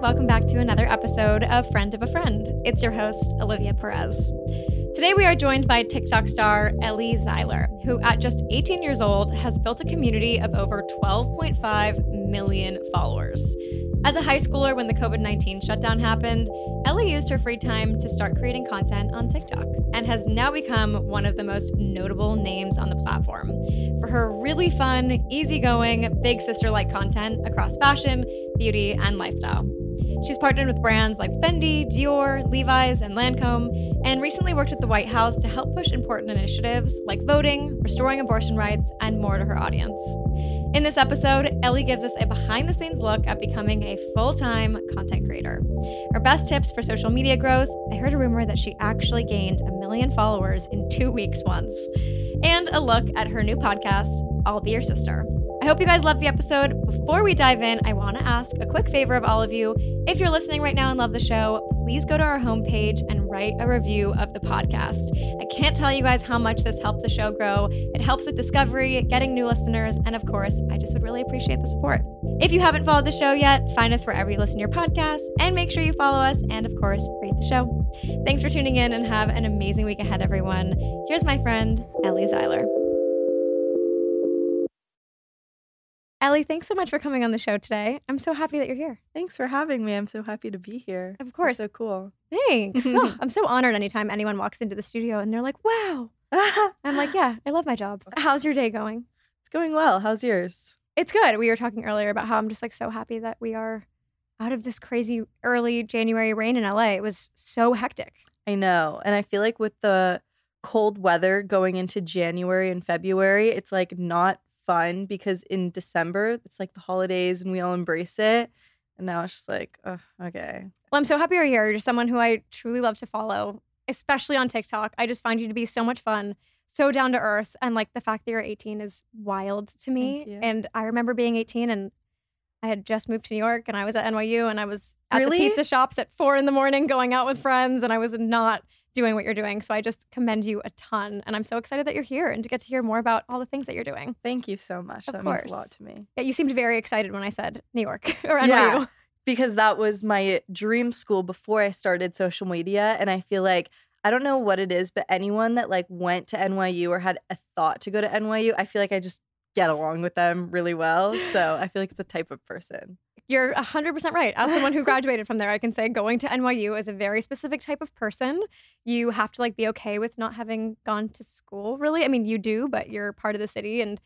Welcome back to another episode of Friend of a Friend. It's your host, Olivia Perez. Today, we are joined by TikTok star Ellie Zeiler, who, at just 18 years old, has built a community of over 12.5 million followers. As a high schooler, when the COVID 19 shutdown happened, Ellie used her free time to start creating content on TikTok and has now become one of the most notable names on the platform for her really fun, easygoing, big sister like content across fashion, beauty, and lifestyle. She's partnered with brands like Fendi, Dior, Levi's, and Lancome, and recently worked with the White House to help push important initiatives like voting, restoring abortion rights, and more to her audience. In this episode, Ellie gives us a behind the scenes look at becoming a full time content creator. Her best tips for social media growth I heard a rumor that she actually gained a million followers in two weeks once, and a look at her new podcast, I'll Be Your Sister. I hope you guys loved the episode. Before we dive in, I want to ask a quick favor of all of you. If you're listening right now and love the show, please go to our homepage and write a review of the podcast. I can't tell you guys how much this helps the show grow. It helps with discovery, getting new listeners, and of course, I just would really appreciate the support. If you haven't followed the show yet, find us wherever you listen to your podcast and make sure you follow us and, of course, rate the show. Thanks for tuning in and have an amazing week ahead, everyone. Here's my friend, Ellie Zeiler. Ellie, thanks so much for coming on the show today. I'm so happy that you're here. Thanks for having me. I'm so happy to be here. Of course. so cool. Thanks. oh, I'm so honored anytime anyone walks into the studio and they're like, wow. I'm like, yeah, I love my job. How's your day going? It's going well. How's yours? It's good. We were talking earlier about how I'm just like so happy that we are out of this crazy early January rain in LA. It was so hectic. I know. And I feel like with the cold weather going into January and February, it's like not fun because in December it's like the holidays and we all embrace it. And now it's just like, oh, okay. Well, I'm so happy you're here. You're someone who I truly love to follow, especially on TikTok. I just find you to be so much fun, so down to earth. And like the fact that you're 18 is wild to me. And I remember being 18 and I had just moved to New York and I was at NYU and I was at Really? the pizza shops at four in the morning going out with friends and I was not doing what you're doing. So I just commend you a ton. And I'm so excited that you're here and to get to hear more about all the things that you're doing. Thank you so much. Of that course. means a lot to me. Yeah, you seemed very excited when I said New York or NYU. Yeah. Because that was my dream school before I started social media. And I feel like I don't know what it is, but anyone that like went to NYU or had a thought to go to NYU, I feel like I just get along with them really well. So I feel like it's a type of person. You're 100% right. As someone who graduated from there, I can say going to NYU is a very specific type of person. You have to like be okay with not having gone to school, really. I mean, you do, but you're part of the city and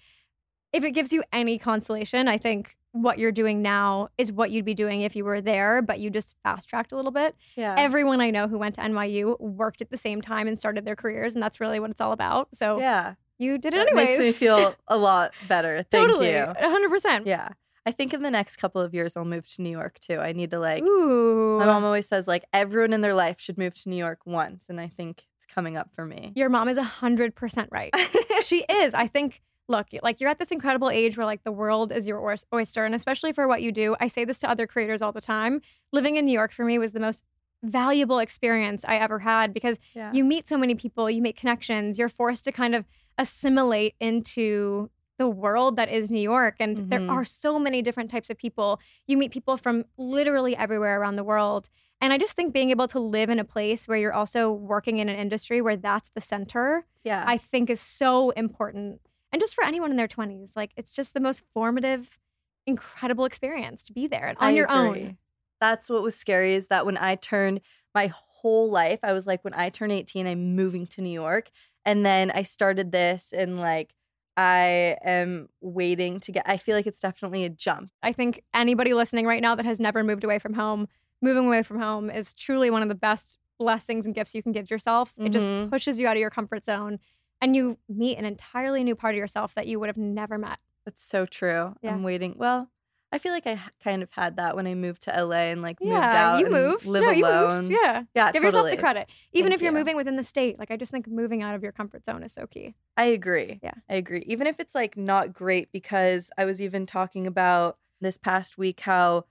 if it gives you any consolation, I think what you're doing now is what you'd be doing if you were there, but you just fast tracked a little bit. Yeah. Everyone I know who went to NYU worked at the same time and started their careers, and that's really what it's all about. So yeah. you did it That anyways. makes me feel a lot better. Thank totally, you. 100%. Yeah. I think in the next couple of years I'll move to New York too. I need to like Ooh. my mom always says like everyone in their life should move to New York once and I think it's coming up for me. Your mom is 100% right. she is. I think, look, like you're at this incredible age where like the world is your oyster. And especially for what you do, I say this to other creators all the time. Living in New York for me was the most valuable experience I ever had because Yeah. you meet so many people, you make connections, you're forced to kind of assimilate into the world that is New York. And there Mhm. are so many different types of people. You meet people from literally everywhere around the world. And I just think being able to live in a place where you're also working in an industry where that's the center, yeah. I think is so important. And just for anyone in their 20s, like it's just the most formative, incredible experience to be there and on I your own. That's what was scary is that when I turned my whole life, I was like, when I turn 18, I'm moving to New York. And then I started this and like I am waiting to get I feel like it's definitely a jump. I think anybody listening right now that has never moved away from home, moving away from home is truly one of the best blessings and gifts you can give yourself. It just Mhm. pushes you out of your comfort zone and you meet an entirely new part of yourself that you would have never met. That's so true. Yeah. I'm waiting. Well, I feel like I kind of had that when I moved to LA and like moved yeah, out you and moved. live no, you alone. moved. Yeah. Yeah, Give yourself the credit. Even Thank if you're you. moving within the state, like I just think moving out of your comfort zone is so key. I agree. Yeah. I agree. Even if it's like not great, because I was even talking about this past week how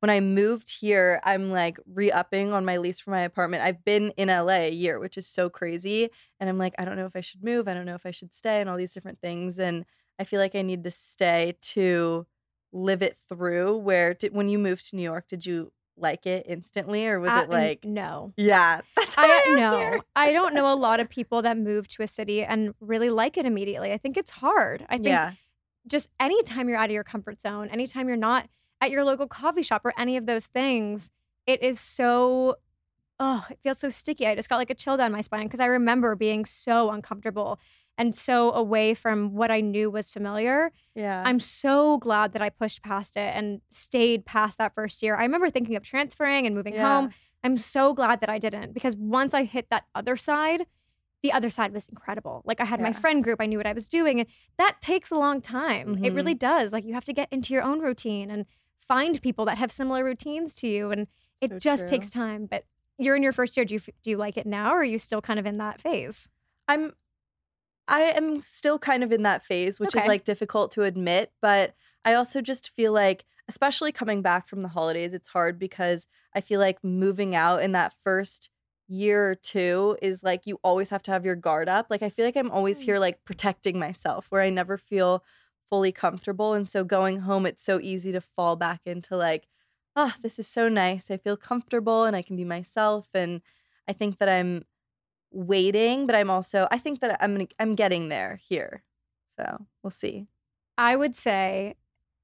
when I moved here, I'm like re upping on my lease for my apartment. I've been in LA a year, which is so crazy. And I'm like, I don't know if I should move. I don't know if I should stay and all these different things. And I feel like I need to stay to live it through. Where did, when you moved to New York, did you like it instantly or was Uh, it like, no. yeah, that's how I no. I don't know a lot of people that move to a city and really like it immediately. I think it's hard. I think Yeah. just anytime you're out of your comfort zone, anytime you're not at your local coffee shop or any of those things, it is so oh, it feels so sticky. I just got like a chill down my spine because I remember being so uncomfortable and so away from what I knew was familiar. Yeah. I'm so glad that I pushed past it and stayed past that first year. I remember thinking of transferring and moving Yeah. home. I'm so glad that I didn't because once I hit that other side, the other side was incredible. Like I had my friend group, I knew what I was doing, and that takes a long time. It Mhm. really does. Like you have to get into your own routine and find people that have similar routines to you, and it So just true. takes time. But you're in your first year. Do you do you like it now, or are you still kind of in that phase? I'm I am still kind of in that phase, which okay. is like difficult to admit, but I also just feel like especially coming back from the holidays, it's hard because I feel like moving out in that first year or two is like you always have to have your guard up. Like I feel like I'm always Mm. here like protecting myself where I never feel fully comfortable and so going home it's so easy to fall back into like oh, this is so nice. I feel comfortable and I can be myself and I think that I'm waiting, but I'm also I think that I'm I'm getting there here. So we'll see. I would say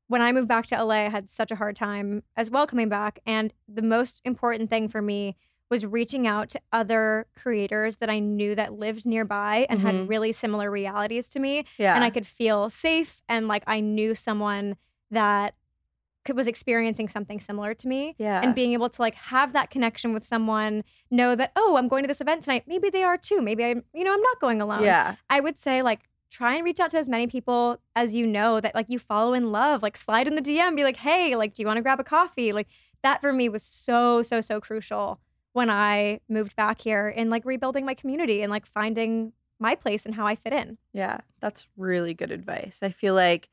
when I moved back to LA, I had such a hard time as well coming back. And the most important thing for me was reaching out to other creators that I knew that lived nearby and Mhm. had really similar realities to me. Yeah. And I could feel safe and like I knew someone that was experiencing something similar to me. yeah. And being able to like have that connection with someone, know that, oh, I'm going to this event tonight. Maybe they are too. Maybe I'm, you know, I'm not going alone. yeah. I would say like try and reach out to as many people as you know that like you follow and love. Like slide in the DM, be like, hey, like, do you want to grab a coffee? Like that for me was so, so, so crucial when I moved back here and like rebuilding my community and like finding my place and how I fit in. Yeah. That's really good advice. I feel like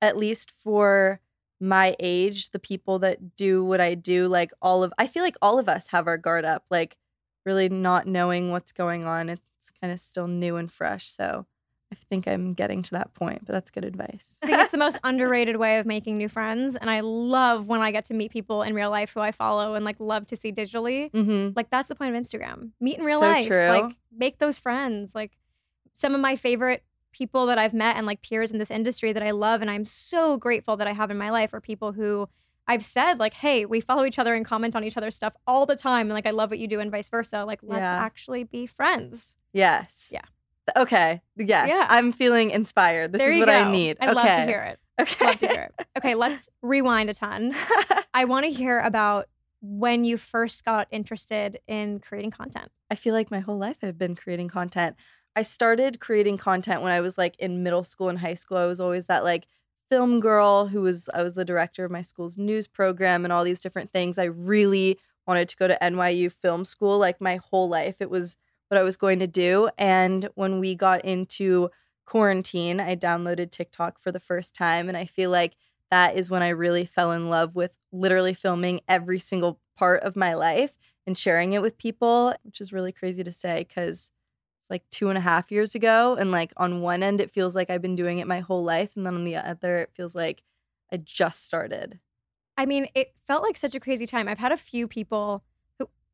at least for my age, the people that do what I do, like all of I feel like all of us have our guard up, like really not knowing what's going on. It's kind of still new and fresh. So I think I'm getting to that point, but that's good advice. I think it's the most underrated way of making new friends. And I love when I get to meet people in real life who I follow and like love to see digitally. mm-hmm. Like that's the point of Instagram. Meet in real So life. true. Like make those friends. Like some of my favorite people that I've met and like peers in this industry that I love and I'm so grateful that I have in my life are people who I've said like, hey, we follow each other and comment on each other's stuff all the time. And like I love what you do and vice versa. Like let's Yeah. actually be friends. Yes. Yeah. Okay. Yes. Yeah. I'm feeling inspired. This there is what go. I need. I okay. love to hear it. Okay. Love to hear it. Okay, let's rewind a ton. I want to hear about when you first got interested in creating content. I feel like my whole life I've been creating content. I started creating content when I was like in middle school and high school. I was always that like film girl who was I was the director of my school's news program and all these different things. I really wanted to go to NYU film school like my whole life. It was what I was going to do and when we got into quarantine, I downloaded TikTok for the first time and I feel like that is when I really fell in love with literally filming every single part of my life and sharing it with people, which is really crazy to say because it's like two and a half years ago. And like on one end, it feels like I've been doing it my whole life. And then on the other, it feels like I just started. I mean, it felt like such a crazy time. I've had a few people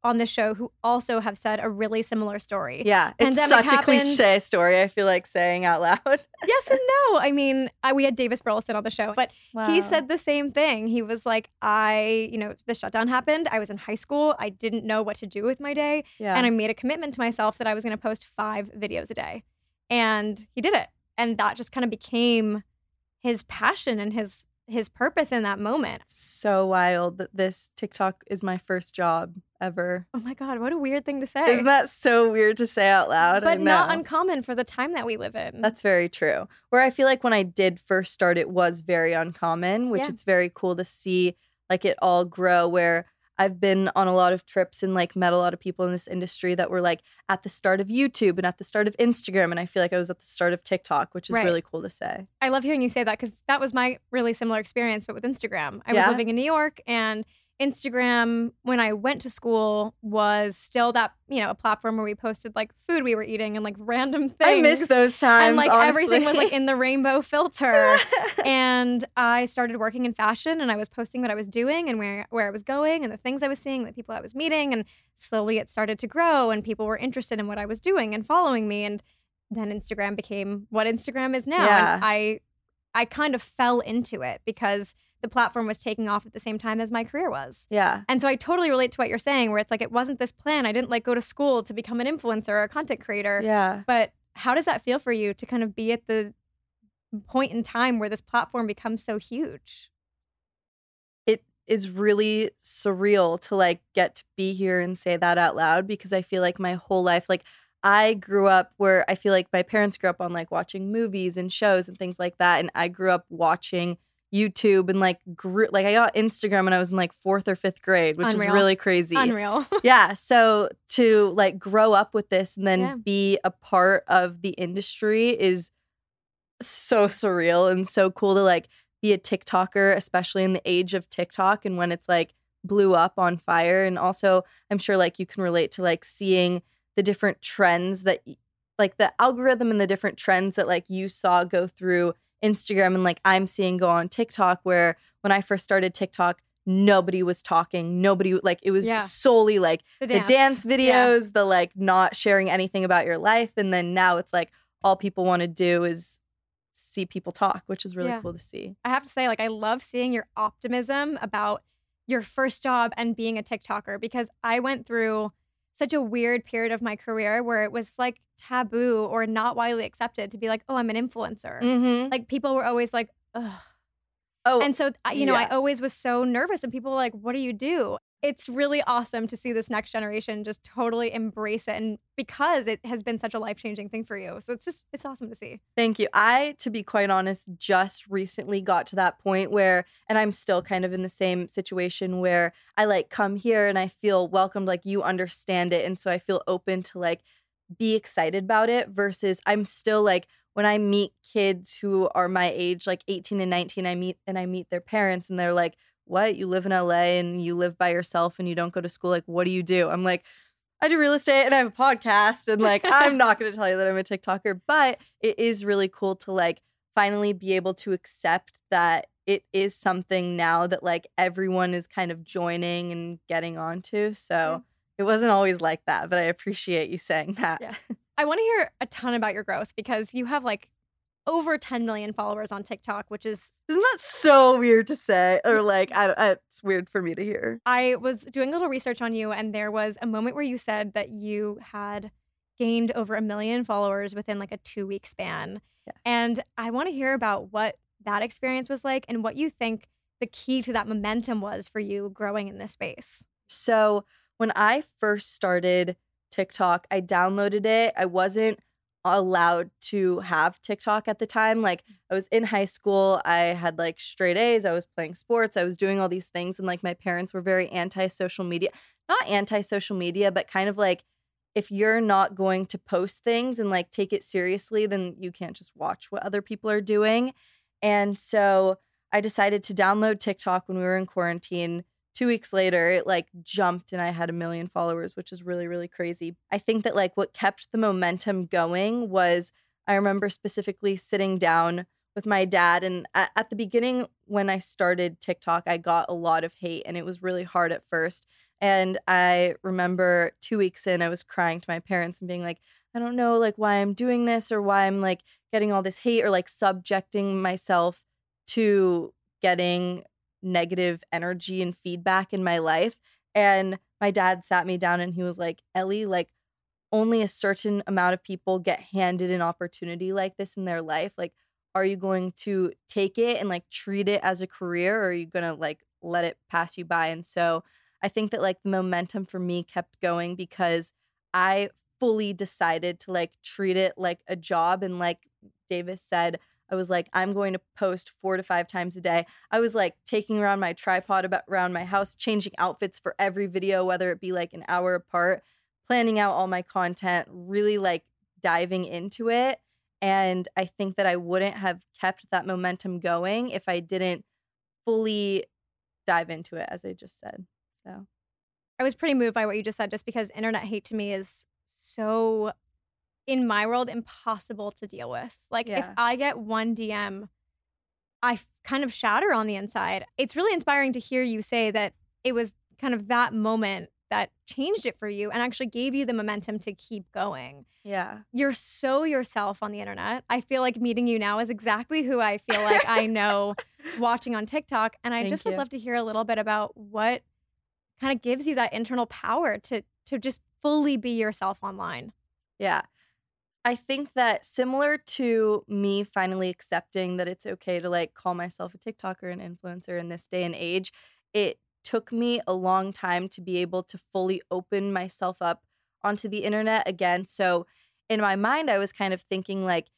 on the show who also have said a really similar story. Yeah, it's Pandemic such happened. a cliche story. I feel like saying out loud. Yes and no. I mean, I, we had Davis Burleson on the show, but he said the same thing. He was like, I, you know, the shutdown happened. I was in high school. I didn't know what to do with my day. yeah. And I made a commitment to myself that I was going to post five videos a day. And he did it. And that just kind of became his passion and his his purpose in that moment. so wild that this TikTok is my first job ever. Oh my God, what a weird thing to say. Isn't that so weird to say out loud? But not uncommon for the time that we live in. That's very true. Where I feel like when I did first start, it was very uncommon, which Yeah. it's very cool to see like it all grow. Where I've been on a lot of trips and like met a lot of people in this industry that were like at the start of YouTube and at the start of Instagram. And I feel like I was at the start of TikTok, which is Right. really cool to say. I love hearing you say that because that was my really similar experience, but with Instagram. I was living in New York and Instagram, when I went to school, was still that, you know, a platform where we posted like food we were eating and like random things. I miss those times. And like everything was like in the rainbow filter. and I started working in fashion and I was posting what I was doing and where where I was going and the things I was seeing, the people I was meeting, and slowly it started to grow and people were interested in what I was doing and following me and then Instagram became what Instagram is now. Yeah. And I I kind of fell into it because the platform was taking off at the same time as my career was. yeah. And so I totally relate to what you're saying where it's like it wasn't this plan. I didn't like go to school to become an influencer or a content creator. Yeah. But how does that feel for you to kind of be at the point in time where this platform becomes so huge? it is really surreal to like get to be here and say that out loud because I feel like my whole life, like I grew up where I feel like my parents grew up on like watching movies and shows and things like that. And I grew up watching YouTube and like grew like I got Instagram when I was in like fourth or fifth grade, which Unreal. is really crazy. Unreal. yeah. So to like grow up with this and then Yeah. be a part of the industry is so surreal and so cool to like be a TikToker, especially in the age of TikTok and when it's like blew up on fire. And also, I'm sure like you can relate to like seeing the different trends that like the algorithm and the different trends that like you saw go through Instagram and like I'm seeing go on TikTok where when I first started TikTok, nobody was talking. Nobody like it was Yeah. solely like The the dance videos, the like not sharing anything about your life. And then now it's like all people want to do is see people talk, which is really Yeah. cool to see. I have to say, like, I love seeing your optimism about your first job and being a TikToker because I went through such a weird period of my career where it was like taboo or not widely accepted to be like, oh, I'm an influencer. Mm-hmm. Like, people were always like, ugh. Oh, And so, you know, I always was so nervous and people were like, what do you do? It's really awesome to see this next generation just totally embrace it. And because it has been such a life changing thing for you. So it's just, it's awesome to see. Thank you. I, to be quite honest, just recently got to that point where, and I'm still kind of in the same situation where I like come here and I feel welcomed, like you understand it. And so I feel open to like be excited about it versus I'm still like, when I meet kids who are my age, like 18 and 19, I meet and I meet their parents and they're like, what? You live in LA and you live by yourself and you don't go to school. Like, what do you do? I'm like, I do real estate and I have a podcast. And like, I'm not going to tell you that I'm a TikToker, but it is really cool to like finally be able to accept that it is something now that like everyone is kind of joining and getting onto. So it wasn't always like that, but I appreciate you saying that. Yeah. I want to hear a ton about your growth because you have like over 10 million followers on TikTok, which is Isn't that so weird to say? Or like, I, I, it's weird for me to hear. I was doing a little research on you and there was a moment where you said that you had gained over a million followers within like a 2-week span. Yes. And I want to hear about what that experience was like and what you think the key to that momentum was for you growing in this space. So when I first started TikTok, I downloaded it. I wasn't allowed to have TikTok at the time. Like mm. I was in high school, I had like straight A's, I was playing sports, I was doing all these things and like my parents were very anti-social media. Not anti-social media, but kind of like if you're not going to post things and like take it seriously, then you can't just watch what other people are doing. And so I decided to download TikTok when we were in quarantine two weeks later, it like jumped and I had a million followers, which is really, really crazy. I think that like what kept the momentum going was I remember specifically sitting down with my dad. And at, at the beginning, when I started TikTok, I got a lot of hate and it was really hard at first. And I remember two weeks in, I was crying to my parents and being like, I don't know like why I'm doing this or why I'm like getting all this hate or like subjecting myself to getting negative energy and feedback in my life. And my dad sat me down and he was like, Ellie, like only a certain amount of people get handed an opportunity like this in their life. Like, are you going to take it and like treat it as a career or are you going to like let it pass you by? And so I think that like the momentum for me kept going because I fully decided to like treat it like a job. And like Davis said, I was like, I'm going to post four to five times a day. I was like taking around my tripod about around my house, changing outfits for every video, whether it be like an hour apart, planning out all my content, really like diving into it. And I think that I wouldn't have kept that momentum going if I didn't fully dive into it, as I just said. So I was pretty moved by what you just said, just because internet hate to me is so in my world impossible to deal with. Like if I get one DM, I kind of shatter on the inside. It's really inspiring to hear you say that it was kind of that moment that changed it for you and actually gave you the momentum to keep going. yeah. You're so yourself on the internet. I feel like meeting you now is exactly who I feel like I know watching on TikTok. And I Thank just would you. love to hear a little bit about what kind of gives you that internal power to to just fully be yourself online. Yeah. I think that similar to me finally accepting that it's okay to like call myself a TikToker and influencer in this day and age, it took me a long time to be able to fully open myself up onto the internet again. So in my mind I was kind of thinking like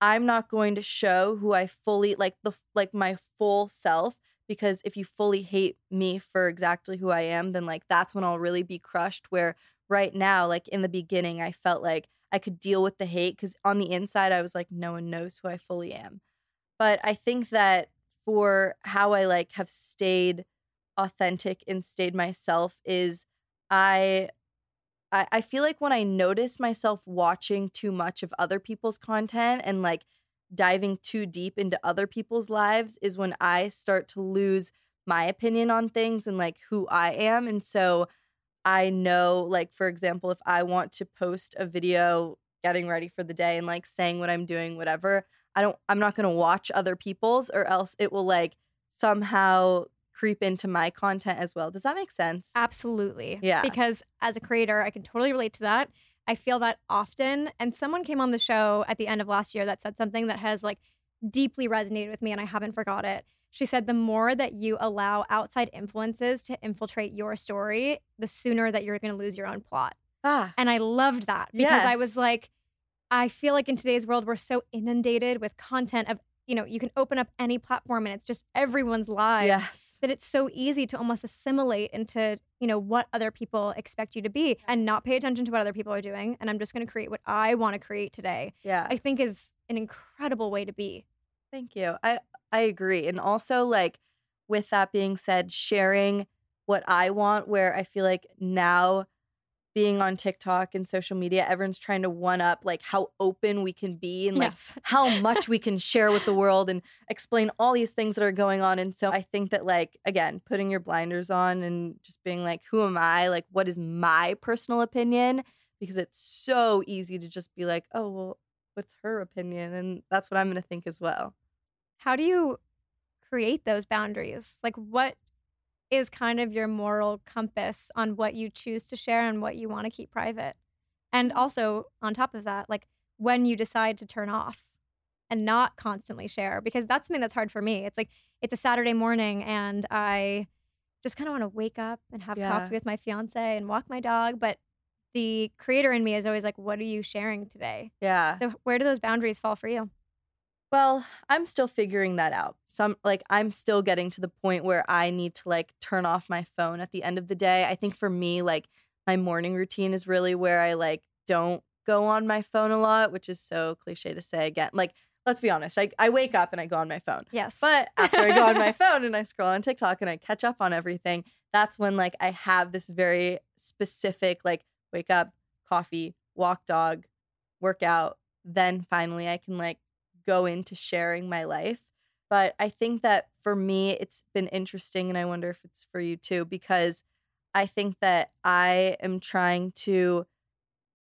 I'm not going to show who I fully like the like my full self because if you fully hate me for exactly who I am then like that's when I'll really be crushed where right now like in the beginning I felt like I could deal with the hate cuz on the inside I was like no one knows who I fully am. But I think that for how I like have stayed authentic and stayed myself is I, I feel like when I notice myself watching too much of other people's content and like diving too deep into other people's lives is when I start to lose my opinion on things and like who I am. And so I know, like, for example, if I want to post a video getting ready for the day and like saying what I'm doing, whatever, I don't, I'm not going to watch other people's or else it will like somehow creep into my content as well. Does that make sense? Absolutely. Yeah. Because as a creator, I can totally relate to that. I feel that often. And someone came on the show at the end of last year that said something that has like deeply resonated with me and I haven't forgot it. She said the more that you allow outside influences to infiltrate your story, the sooner that you're going to lose your own plot. Ah, And I loved that because I was like, I feel like in today's world, we're so inundated with content of, you know, you can open up any platform and it's just everyone's lives yes. that it's so easy to almost assimilate into you know what other people expect you to be and not pay attention to what other people are doing and i'm just going to create what i want to create today Yeah. i think is an incredible way to be Thank you. I I agree. And also like with that being said, sharing what I want where I feel like now being on TikTok and social media, everyone's trying to one up like how open we can be and like yes how much we can share with the world and explain all these things that are going on. And so I think that like again, putting your blinders on and just being like, who am I? Like what is my personal opinion? Because it's so easy to just be like, oh well, what's her opinion? And that's what I'm gonna think as well. How do you create those boundaries? Like what is kind of your moral compass on what you choose to share and what you want to keep private? And also on top of that like when you decide to turn off and not constantly share because that's something that's hard for me. It's like it's a saturday morning and i just kind of want to wake up and have Yeah. coffee with my fiance and walk my dog but the creator in me is always like what are you sharing today? Yeah. so where do those boundaries fall for you Well, I'm still figuring that out. Some like I'm still getting to the point where I need to like turn off my phone at the end of the day. I think for me like my morning routine is really where I like don't go on my phone a lot, which is so cliche to say again. Like let's be honest, I I wake up and I go on my phone. yes But after I go on my phone and I scroll on TikTok and I catch up on everything, that's when like I have this very specific like wake up, coffee, walk dog, workout, then finally I can like go into sharing my life. But I think that for me, it's been interesting, and I wonder if it's for you too, because I think that I am trying to,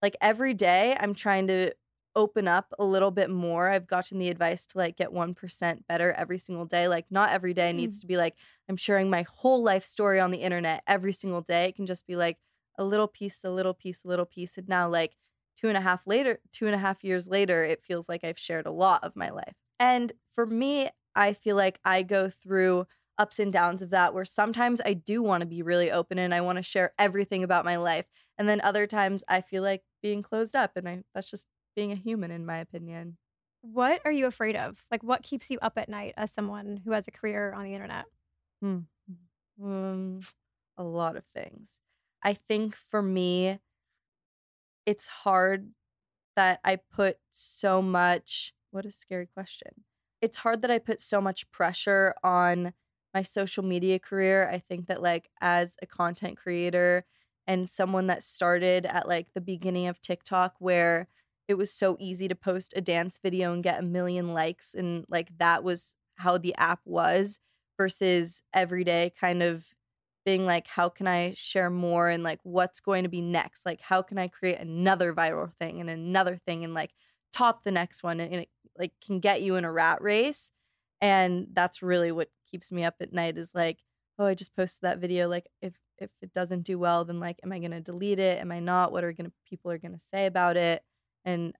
like, every day, I'm trying to open up a little bit more. I've gotten the advice to like get 1% better every single day. Like, not every day needs mm. to be like, I'm sharing my whole life story on the internet every single day. It can just be like a little piece, a little piece, a little piece. And now, like, two and a half later, two and a half years later, it feels like I've shared a lot of my life. And for me, I feel like I go through ups and downs of that where sometimes I do want to be really open and I want to share everything about my life. And then other times I feel like being closed up and I that's just being a human in my opinion. What are you afraid of? Like, what keeps you up at night as someone who has a career on the internet? Hmm. Um, a lot of things. I think for me, it's hard that I put so much. What a scary question. It's hard that I put so much pressure on my social media career. I think that, like, as a content creator and someone that started at like the beginning of TikTok, where it was so easy to post a dance video and get a million likes, and like that was how the app was, versus every day kind of being like, how can I share more and like what's going to be next? Like, how can I create another viral thing and another thing and like top the next one? And, and it like can get you in a rat race. And that's really what keeps me up at night is like, oh, I just posted that video. Like, if if it doesn't do well, then like, am I gonna delete it? Am I not? What are gonna people are gonna say about it? And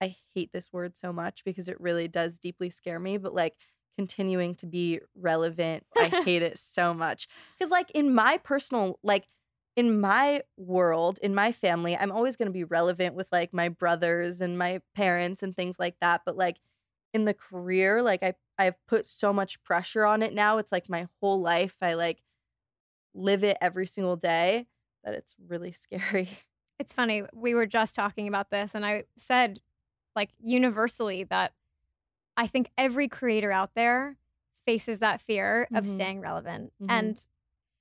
I hate this word so much because it really does deeply scare me. But like continuing to be relevant, I hate it so much. Because like in my personal like in my world, in my family, I'm always going to be relevant with like my brothers and my parents and things like that. But like in the career, like I I've put so much pressure on it now. It's like my whole life. I like live it every single day that it's really scary. It's funny. We were just talking about this, and I said, like, universally, that I think every creator out there faces that fear of Mhm. staying relevant. Mhm. And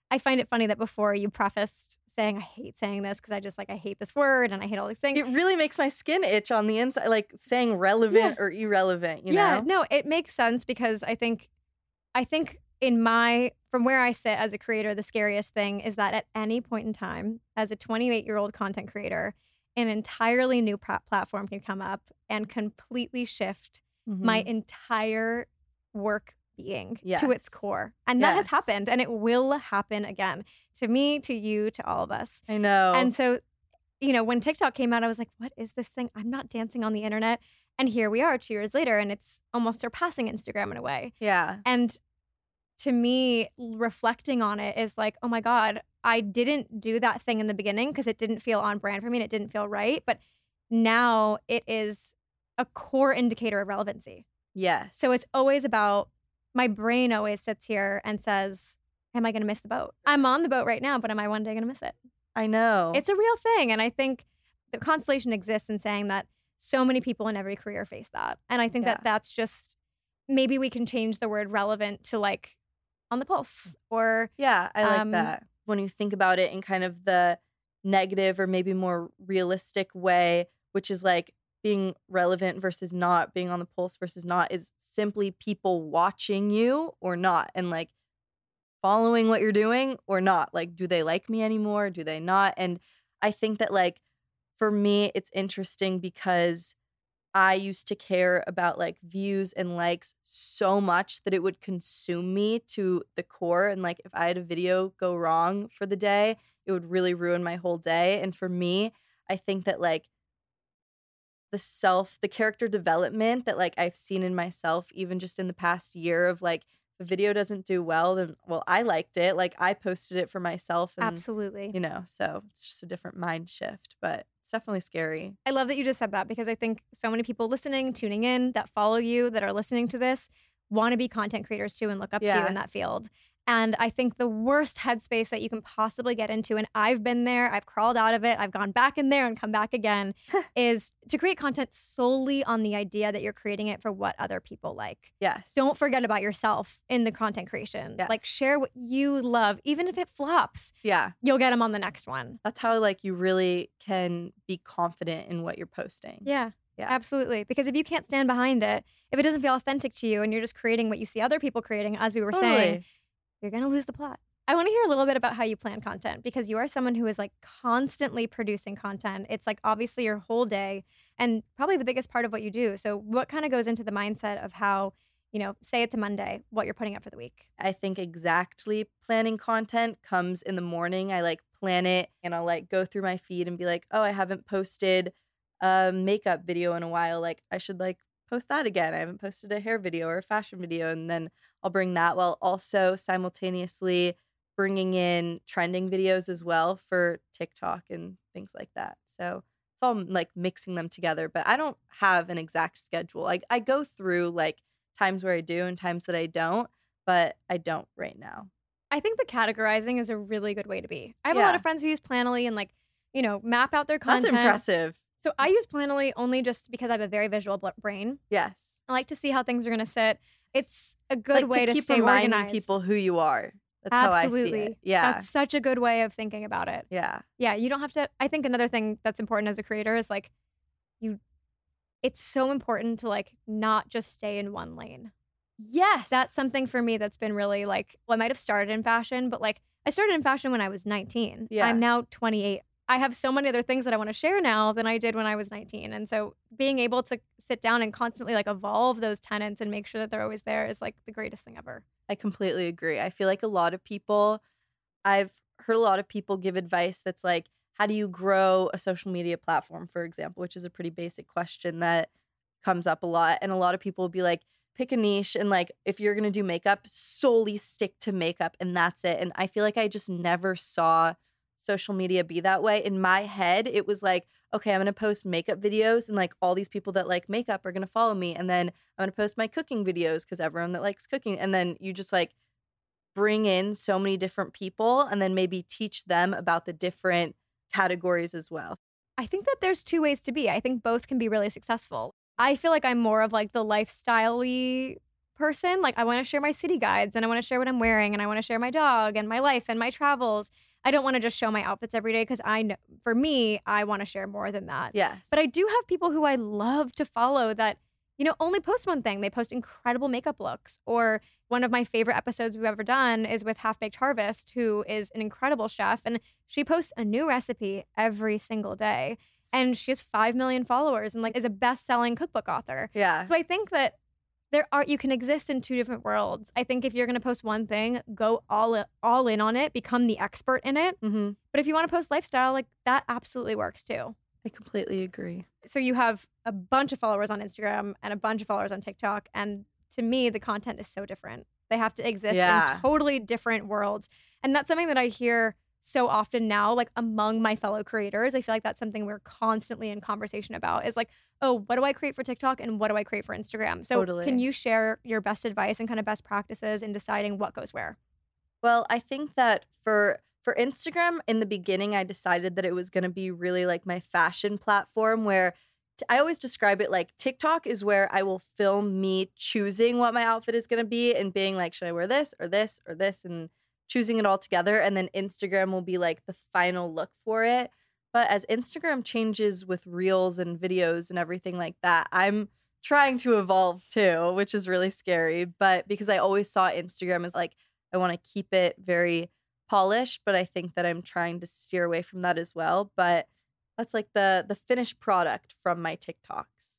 I find it funny that before you prefaced saying, I hate saying this because I just like, I hate this word and I hate all these things. It really makes my skin itch on the inside, like saying relevant or irrelevant, you yeah, know? no, it makes sense because I think, I think in my, from where I sit as a creator, the scariest thing is that at any point in time, as a 28 year old content creator, an entirely new plat- platform can come up and completely shift my Mhm. entire work being to its core. And that has happened and it will happen again to me, to you, to all of us. I know. And so, you know, when TikTok came out, I was like, what is this thing? I'm not dancing on the internet. And here we are two years later, and it's almost surpassing Instagram in a way. yeah. And to me, reflecting on it is like, oh my God, I didn't do that thing in the beginning because it didn't feel on brand for me and it didn't feel right. But now it is a core indicator of relevancy. Yes. So it's always about my brain always sits here and says, Am I going to miss the boat? I'm on the boat right now, but am I one day going to miss it? I know. It's a real thing. And I think the constellation exists in saying that so many people in every career face that. And I think Yeah. that that's just maybe we can change the word relevant to like on the pulse or Yeah, I like Um, that. When you think about it in kind of the negative or maybe more realistic way, which is like being relevant versus not, being on the pulse versus not, is simply people watching you or not and like following what you're doing or not. Like, do they like me anymore? Do they not? And I think that, like, for me, it's interesting because I used to care about like views and likes so much that it would consume me to the core. And like if I had a video go wrong for the day, it would really ruin my whole day. And for me, I think that like the self, the character development that like I've seen in myself, even just in the past year of like, a video doesn't do well, then well, I liked it. Like I posted it for myself and absolutely. you know, so it's just a different mind shift, but it's definitely scary. I love that you just said that because I think so many people listening, tuning in, that follow you, that are listening to this, want to be content creators too and look up to you in that field. And I think the worst headspace that you can possibly get into, and I've been there, I've crawled out of it, I've gone back in there and come back again, is to create content solely on the idea that you're creating it for what other people like. Yes. Don't forget about yourself in the content creation. Yes. Like share what you love, even if it flops, Yeah. you'll get them on the next one. That's how like you really can be confident in what you're posting. Yeah. Yeah. Absolutely. Because if you can't stand behind it, if it doesn't feel authentic to you and you're just creating what you see other people creating, as we were saying, Totally. You're going to lose the plot. I want to hear a little bit about how you plan content because you are someone who is like constantly producing content. It's like obviously your whole day and probably the biggest part of what you do. So, what kind of goes into the mindset of how, you know, say it's a Monday, what you're putting up for the week? I think exactly planning content comes in the morning. I like plan it and I'll like go through my feed and be like, oh, I haven't posted a makeup video in a while. Like, I should like post that again. I haven't posted a hair video or a fashion video. And then I'll bring that while also simultaneously bringing in trending videos as well for TikTok and things like that. So it's all mm, like mixing them together, but I don't have an exact schedule. Like, I go through like times where I do and times that I don't, but I don't right now. I think the categorizing is a really good way to be. I have a lot of friends who use Planoly and like, you know, map out their content. That's impressive. So I mm. use Planoly only just because I have a very visual brain. Yes. I like to see how things are going to sit. It's a good like way to to, keep stay reminding organized. people who you are. That's how I see Absolutely. it. Yeah. That's such a good way of thinking about it. yeah. Yeah, you don't have to. I think another thing that's important as a creator is like, you. It's so important to like not just stay in one lane. Yes. That's something for me that's been really like. Well, I might have started in fashion, but like I started in fashion when I was 19. Yeah. I'm now 28. I have so many other things that I want to share now than I did when I was 19. And so being able to sit down and constantly like evolve those tenants and make sure that they're always there is like the greatest thing ever. I completely agree. I feel like a lot of people, I've heard a lot of people give advice that's like, how do you grow a social media platform, for example, which is a pretty basic question that comes up a lot. And a lot of people will be like, pick a niche and like, if you're going to do makeup, solely stick to makeup and that's it. And I feel like I just never saw social media be that way. In my head, it was like, okay, I'm to post makeup videos and like all these people that like makeup are to follow me. And then I'm to post my cooking videos because everyone that likes cooking. And then you just like bring in so many different people and then maybe teach them about the different categories as well. I think that there's two ways to be. I think both can be really successful. I feel like I'm more of like the lifestyle person. Like I want to share my city guides and I want to share what I'm wearing and I want to share my dog and my life and my travels. I don't want to just show my outfits every day because I know for me, I want to share more than that. Yes. But I do have people who I love to follow that, you know, only post one thing. They post incredible makeup looks. Or one of my favorite episodes we've ever done is with Half Baked Harvest, who is an incredible chef. And she posts a new recipe every single day. And she has 5 million followers and like is a best selling cookbook author. yeah. So I think that there are you can exist in two different worlds. I think if you're going to post one thing, go all all in on it, become the expert in it. hmm But if you want to post lifestyle, like that absolutely works too I completely agree. so you have a bunch of followers on Instagram and a bunch of followers on TikTok. And to me, the content is so different. They have to exist Yeah. in totally different worlds. And that's something that I hear so often now, like among my fellow creators. I feel like that's something we're constantly in conversation about is like, oh, what do I create for TikTok and what do I create for Instagram? So Totally. can you share your best advice and kind of best practices in deciding what goes where? Well, I think that for for Instagram in the beginning I decided that it was going to be really like my fashion platform where t- I always describe it like TikTok is where I will film me choosing what my outfit is going to be and being like should I wear this or this or this and choosing it all together and then Instagram will be like the final look for it. But as Instagram changes with reels and videos and everything like that, I'm trying to evolve too, which is really scary. But because I always saw Instagram as like, I want to keep it very polished, but I think that I'm trying to steer away from that as well. But that's like the the finished product from my TikToks.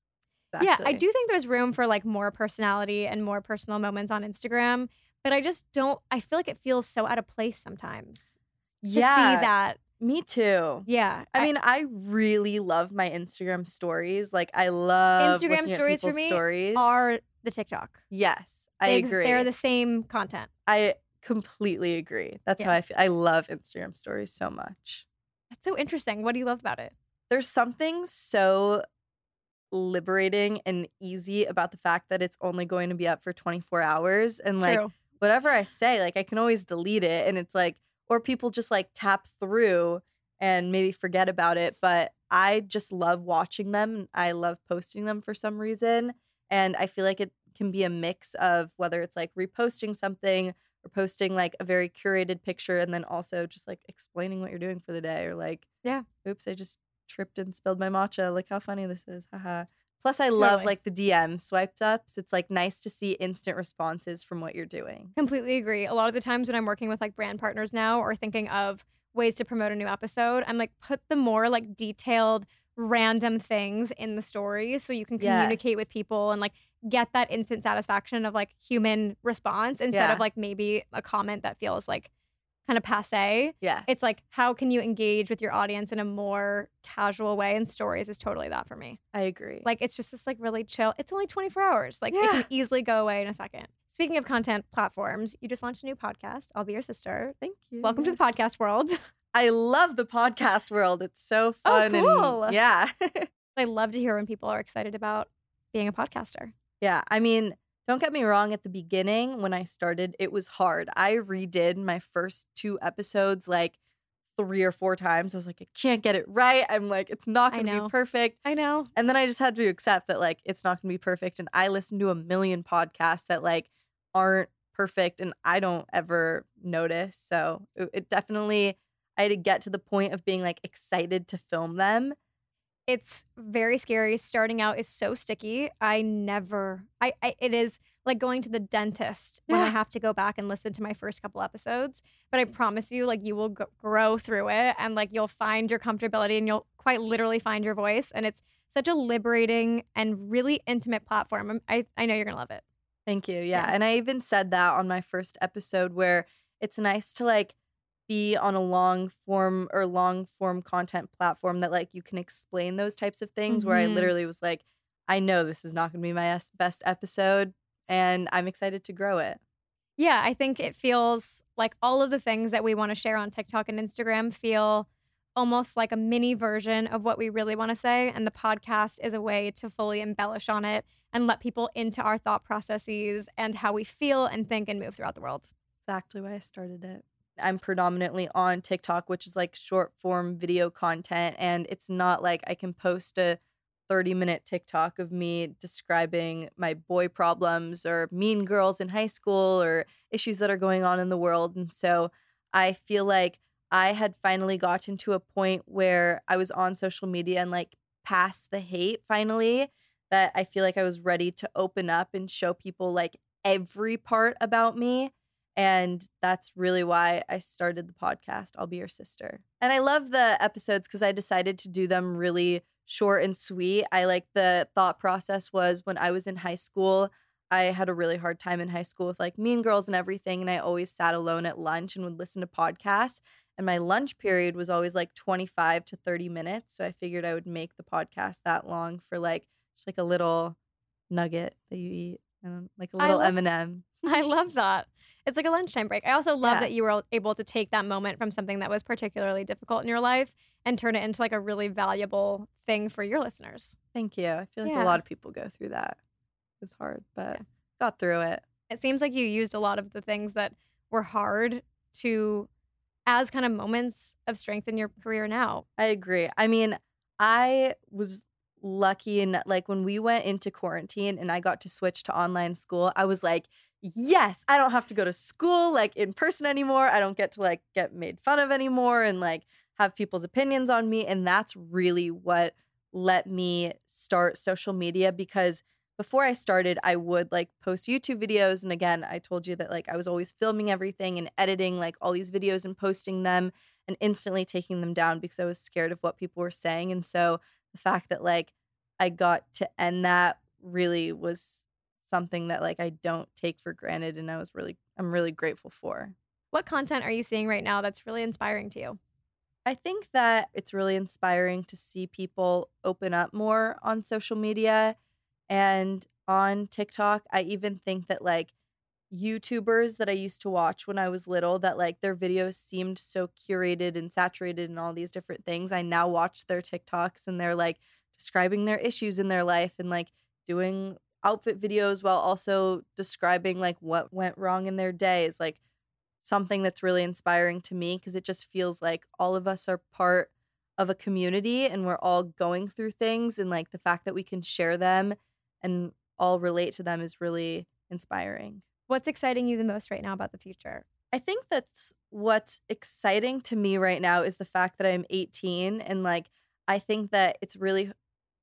Yeah, I do think there's room for like more personality and more personal moments on Instagram, but I just don't. I feel like it feels so out of place sometimes to Yeah, see that. me too. Yeah, I mean, I really love my Instagram stories. Like, I love Instagram stories for me stories. are the TikTok. yes, I they, agree. They're the same content. I completely agree. That's how I feel. I love Instagram stories so much. That's so interesting. What do you love about it? There's something so liberating and easy about the fact that it's only going to be up for 24 hours and like True. Whatever I say, like I can always delete it. And it's like, or people just like tap through and maybe forget about it. But I just love watching them. I love posting them for some reason. And I feel like it can be a mix of whether it's like reposting something or posting like a very curated picture and then also just like explaining what you're doing for the day or like, Yeah. oops, I just tripped and spilled my matcha. Look how funny this is. Haha. Plus, I love Totally. like the DM swiped ups. It's like nice to see instant responses from what you're doing. Completely agree. A lot of the times when I'm working with like brand partners now or thinking of ways to promote a new episode, I'm like, put the more like detailed, random things in the story so you can communicate Yes. with people and like get that instant satisfaction of like human response instead Yeah. of like maybe a comment that feels like kind of passe. Yes. It's like, how can you engage with your audience in a more casual way? And stories is totally that for me. I agree. Like it's just this like really chill. It's only 24 hours. Like it can easily go away in a second. Speaking of content platforms, you just launched a new podcast. I'll be your sister. thank you. Welcome to the podcast world. I love the podcast world. It's so fun. Oh, fun. cool. And yeah. I love to hear when people are excited about being a podcaster. yeah. I mean, don't get me wrong. At the beginning, when I started, it was hard. I redid my first two episodes like three or four times. I was like, I can't get it right. I'm like, it's not going to be perfect. I know. And then I just had to accept that like it's not going to be perfect. And I listen to a million podcasts that like aren't perfect and I don't ever notice. So it, it definitely, I had to get to the point of being like excited to film them. It's very scary. Starting out is so sticky. I never, I, I it is like going to the dentist when I have to go back and listen to my first couple episodes. But I mm. promise you, like, you will g- grow through it and like you'll find your comfortability and you'll quite literally find your voice. And it's such a liberating and really intimate platform. I, I know you're going to love it. Thank you. Yeah. Yeah. And I even said that on my first episode where it's nice to like be on a long form or long form content platform that like you can explain those types of things where I Mhm. literally was like, I know this is not going to be my best episode and I'm excited to grow it. Yeah, I think it feels like all of the things that we want to share on TikTok and Instagram feel almost like a mini version of what we really want to say. And the podcast is a way to fully embellish on it and let people into our thought processes and how we feel and think and move throughout the world. exactly why I started it. I'm predominantly on TikTok, which is like short form video content. And it's not like I can post a 30 minute TikTok of me describing my boy problems or mean girls in high school or issues that are going on in the world. And so I feel like I had finally gotten to a point where I was on social media and like past the hate finally, that I feel like I was ready to open up and show people like every part about me. And that's really why I started the podcast, I'll Be Your Sister. And I love the episodes because I decided to do them really short and sweet. I like the thought process was when I was in high school, I had a really hard time in high school with like mean girls and everything. And I always sat alone at lunch and would listen to podcasts. And my lunch period was always like 25 to 30 minutes. So I figured I would make the podcast that long for like just like a little nugget that you eat and like a little M&M. I love that. It's like a lunchtime break. I also love Yeah. that you were able to take that moment from something that was particularly difficult in your life and turn it into like a really valuable thing for your listeners. Thank you. I feel like Yeah. a lot of people go through that. It was hard, but Yeah. got through it. it seems like you used a lot of the things that were hard to as kind of moments of strength in your career now. I agree. I mean, I was lucky in like when we went into quarantine and I got to switch to online school, I was like, yes, I don't have to go to school like in person anymore. I don't get to like get made fun of anymore and like have people's opinions on me. And that's really what let me start social media because before I started, I would like post YouTube videos. And again, I told you that like I was always filming everything and editing like all these videos and posting them and instantly taking them down because I was scared of what people were saying. And so the fact that like I got to end that really was something that like I don't take for granted and I was really I'm really grateful for. What content are you seeing right now that's really inspiring to you? I think that it's really inspiring to see people open up more on social media and on TikTok. I even think that like YouTubers that I used to watch when I was little that like their videos seemed so curated and saturated and all these different things. I now watch their TikToks and they're like describing their issues in their life and like doing outfit videos while also describing like what went wrong in their day is like something that's really inspiring to me because it just feels like all of us are part of a community and we're all going through things and like the fact that we can share them and all relate to them is really inspiring. What's exciting you the most right now about the future? I think that's what's exciting to me right now is the fact that I'm 18 and like I think that it's really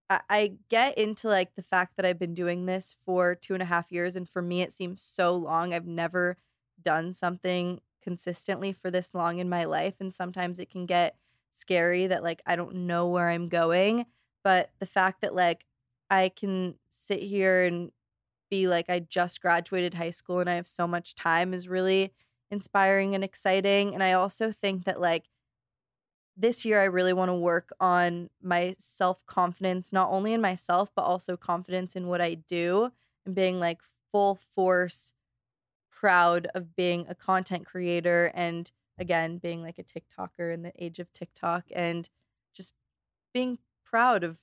I, get into like the fact that I've been doing this for two and a half years and for me it seems so long. I've never done something consistently for this long in my life and sometimes it can get scary that like I don't know where I'm going, but the fact that like I can sit here and be like I just graduated high school and I have so much time is really inspiring and exciting. And I also think that like this year I really want to work on my self-confidence, not only in myself, but also confidence in what I do and being like full force proud of being a content creator and again being like a TikToker in the age of TikTok and just being proud of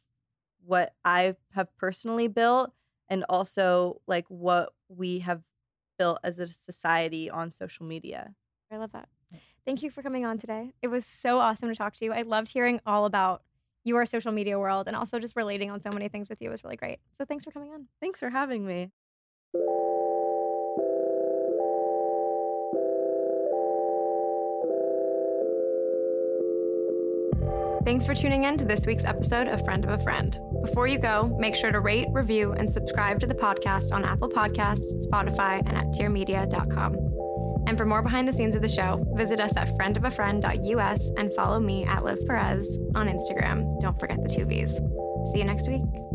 what I have personally built and also like what we have built as a society on social media. I love that. Thank you for coming on today. It was so awesome to talk to you. I loved hearing all about your social media world and also just relating on so many things with you was really great. So thanks for coming on. Thanks for having me. Thanks for tuning in to this week's episode of Friend of a Friend. Before you go, make sure to rate, review, and subscribe to the podcast on Apple Podcasts, Spotify, and at dearmedia.com. And for more behind the scenes of the show, visit us at friendofafriend.us and follow me at Liv Perez on Instagram. Don't forget the two V's. See you next week.